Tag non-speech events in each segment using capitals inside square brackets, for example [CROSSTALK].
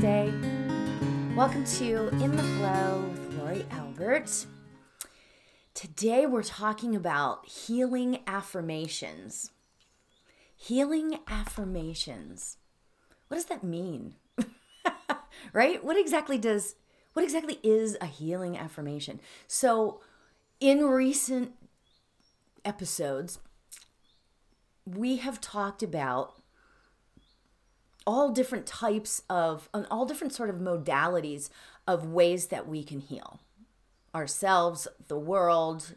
Namaste. Welcome to In the Flow with Lori Albert. Today we're talking about healing affirmations. Healing affirmations. What does that mean? [LAUGHS] right? What exactly does what exactly is a healing affirmation? So, in recent episodes, we have talked about all different types of on all different sort of modalities of ways that we can heal. Ourselves the world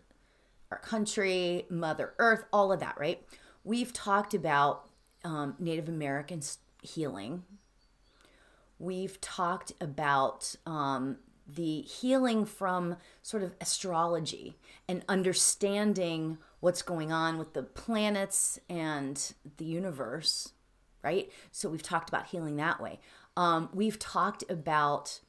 our country mother earth all of that right? We've talked about um, native americans healing. We've talked about um, the healing from sort of astrology and understanding what's going on with the planets and the universe right? So we've talked about healing that way. Um, we've talked about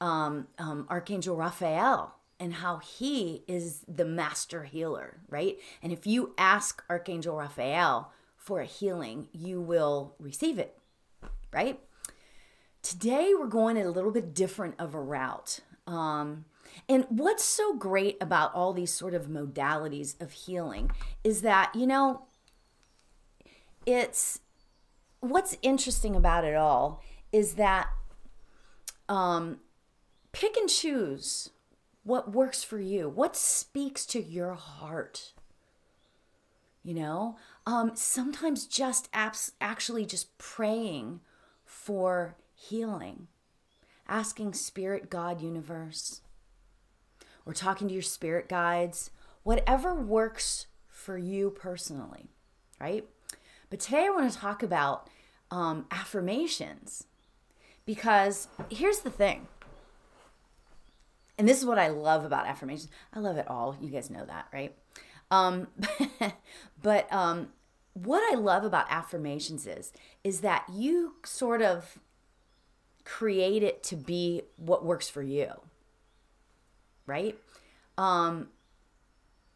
um, um, Archangel Raphael and how he is the master healer, right? And if you ask Archangel Raphael for a healing, you will receive it, right? Today, we're going a little bit different of a route. Um, and what's so great about all these sort of modalities of healing is that, you know, it's what's interesting about it all is that um, pick and choose what works for you, what speaks to your heart. You know, um, sometimes just apps actually just praying for healing, asking Spirit, God, Universe, or talking to your spirit guides, whatever works for you personally, right? But today I want to talk about um, affirmations because here's the thing. And this is what I love about affirmations. I love it all. You guys know that, right? Um, [LAUGHS] but um, what I love about affirmations is is that you sort of create it to be what works for you. Right? Um,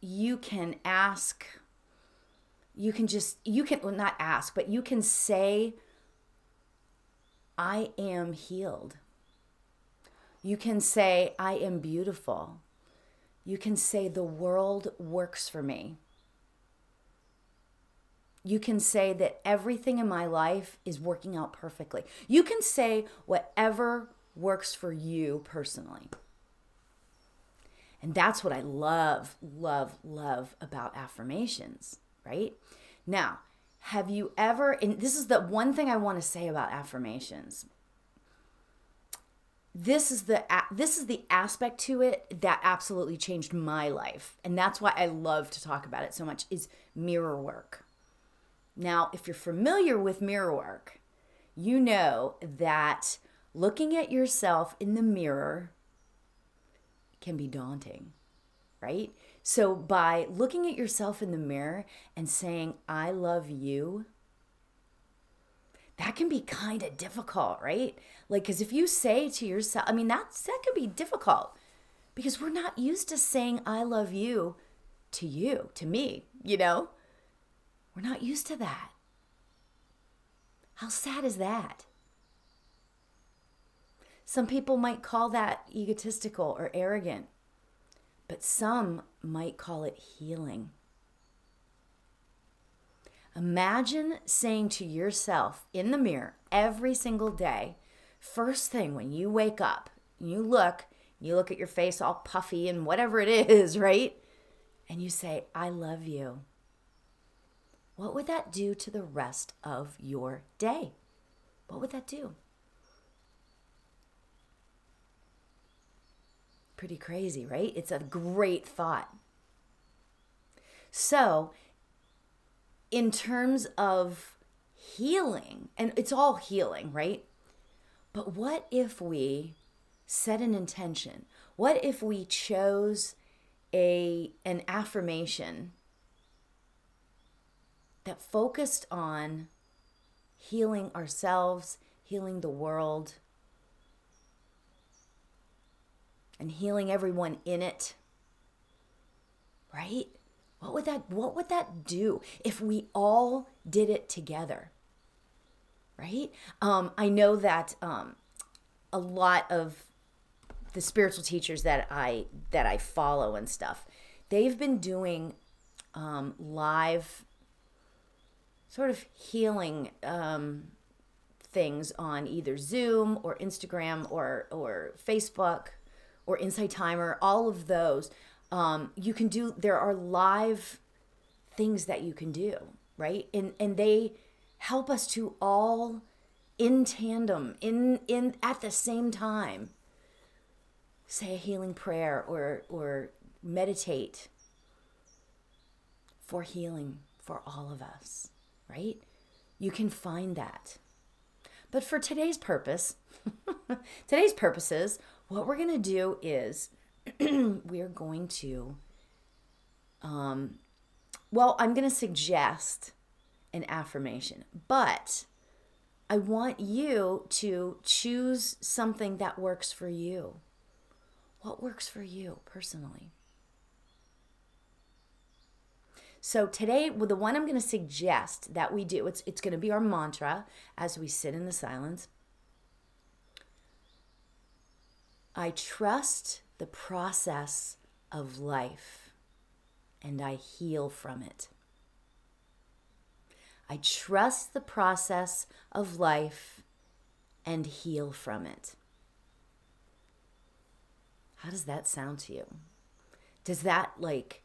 you can ask you can just you can well, not ask but you can say i am healed. You can say i am beautiful. You can say the world works for me. You can say that everything in my life is working out perfectly. You can say whatever works for you personally. And that's what i love love love about affirmations right? Now, have you ever, and this is the one thing I want to say about affirmations. This is the this is the aspect to it that absolutely changed my life. And that's why I love to talk about it so much is mirror work. Now, if you're familiar with mirror work, you know that looking at yourself in the mirror can be daunting, right? So, by looking at yourself in the mirror and saying, I love you, that can be kind of difficult, right? Like, because if you say to yourself, I mean, that's, that can be difficult because we're not used to saying, I love you to you, to me, you know? We're not used to that. How sad is that? Some people might call that egotistical or arrogant but some might call it healing. Imagine saying to yourself in the mirror every single day, first thing when you wake up, you look, you look at your face all puffy and whatever it [LAUGHS] is, right? And you say, I love you. What would that do to the rest of your day? What would that do? Pretty crazy, right? It's a great thought. So, in terms of healing, and it's all healing, right? But what if we set an intention? What if we chose a an affirmation that focused on healing ourselves, healing the world, and healing everyone in it. Right? What would that what would that do if we all did it together? right? Um, I know that um, a lot of the spiritual teachers that I that I follow and stuff, they've been doing um, live sort of healing um, things on either Zoom or Instagram or or Facebook or Insight Timer. All of those um, you can do. There are live things that you can do, right? And and they help us to all in tandem in in at the same time say a healing prayer or or meditate for healing for all of us, right? You can find that. But for today's purpose, [LAUGHS] today's purposes, what we're going to do is [CLEARS THROAT] we're going to um well, I'm going to suggest an affirmation, but I want you to choose something that works for you. What works for you personally? So today, well, the one I'm going to suggest that we do, it's, it's going to be our mantra as we sit in the silence. I trust the process of life and I heal from it. I trust the process of life and heal from it. How does that sound to you? Does that like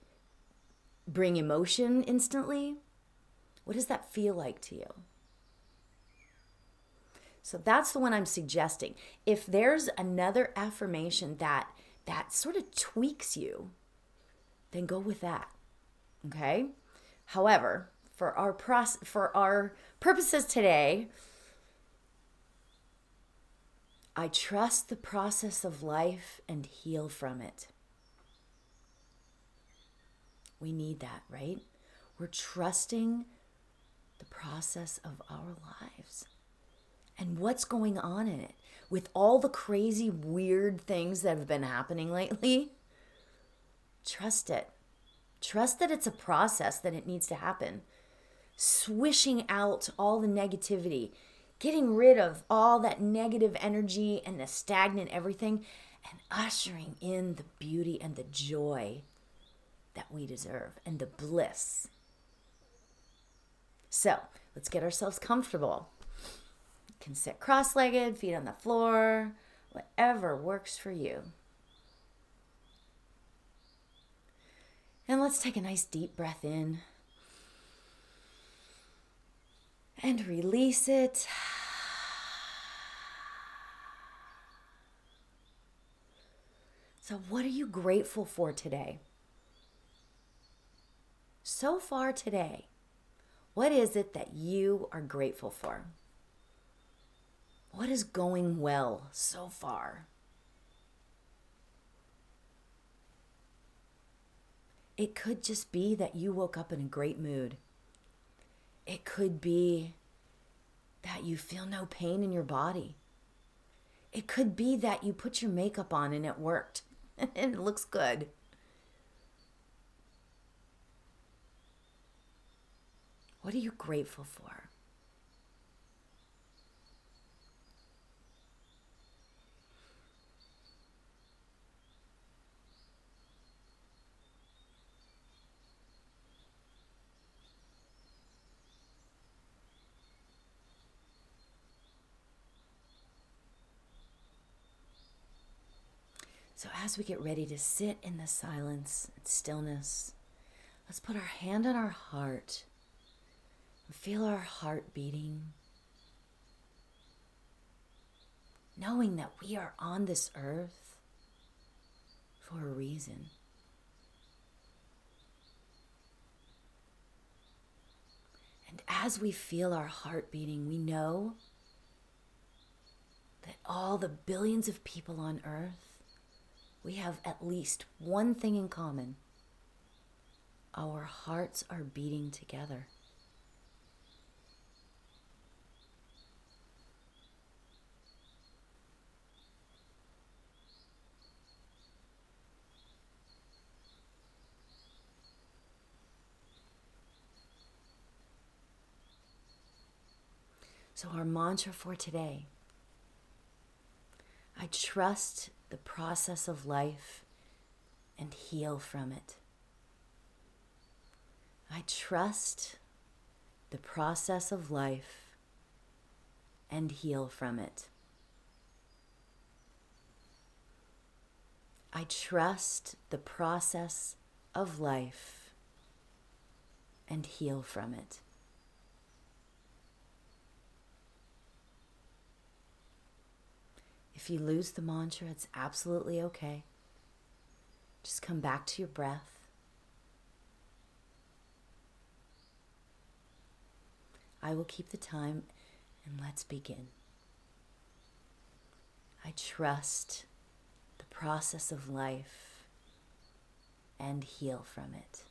bring emotion instantly? What does that feel like to you? So that's the one I'm suggesting. If there's another affirmation that that sort of tweaks you, then go with that. Okay? However, for our process for our purposes today, I trust the process of life and heal from it. We need that, right? We're trusting the process of our lives and what's going on in it with all the crazy, weird things that have been happening [LAUGHS] lately. Trust it. Trust that it's a process that it needs to happen. Swishing out all the negativity getting rid of all that negative energy and the stagnant everything and ushering in the beauty and the joy that we deserve and the bliss. So let's get ourselves comfortable. Can sit cross legged, feet on the floor, whatever works for you. And let's take a nice deep breath in and release it. So, what are you grateful for today? So far today, what is it that you are grateful for? What is going well so far? It could just be that you woke up in a great mood. It could be that you feel no pain in your body. It could be that you put your makeup on and it worked [LAUGHS] and it looks good. What are you grateful for? So, as we get ready to sit in the silence and stillness, let's put our hand on our heart and feel our heart beating. Knowing that we are on this earth for a reason. And as we feel our heart beating, we know that all the billions of people on earth we have at least one thing in common our hearts are beating together. So, our mantra for today I trust the process of life and heal from it. I trust the process of life and heal from it. I trust the process of life and heal from it. If you lose the mantra, it's absolutely okay. Just come back to your breath. I will keep the time and let's begin. I trust the process of life and heal from it.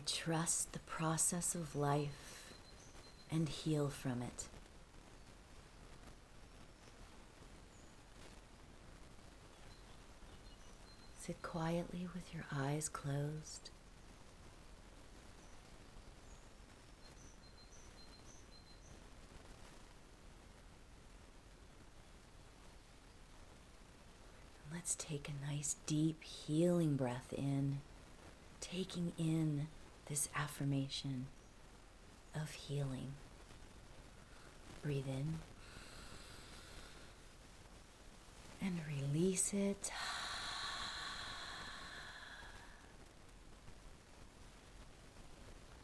I trust the process of life and heal from it. Sit quietly with your eyes closed. Let's take a nice deep healing breath in, taking in this affirmation of healing. Breathe in and release it.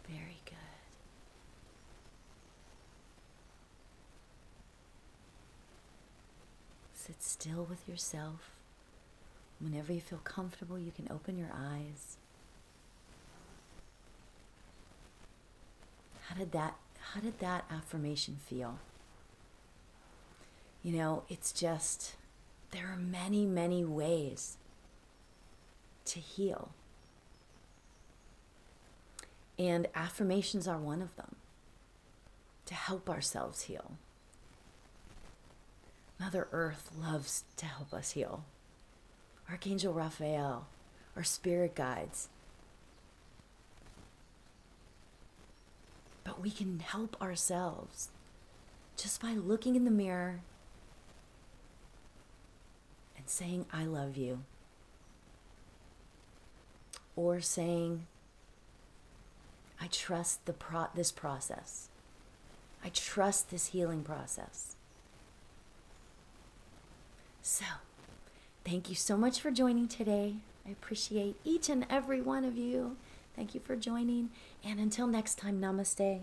Very good. Sit still with yourself. Whenever you feel comfortable, you can open your eyes. How did that how did that affirmation feel? You know, it's just there are many, many ways to heal. And affirmations are one of them to help ourselves heal. Mother Earth loves to help us heal. Archangel Raphael, our spirit guides. But we can help ourselves just by looking in the mirror and saying, I love you. Or saying, I trust the pro- this process. I trust this healing process. So, Thank you so much for joining today. I appreciate each and every one of you. Thank you for joining. And until next time, namaste.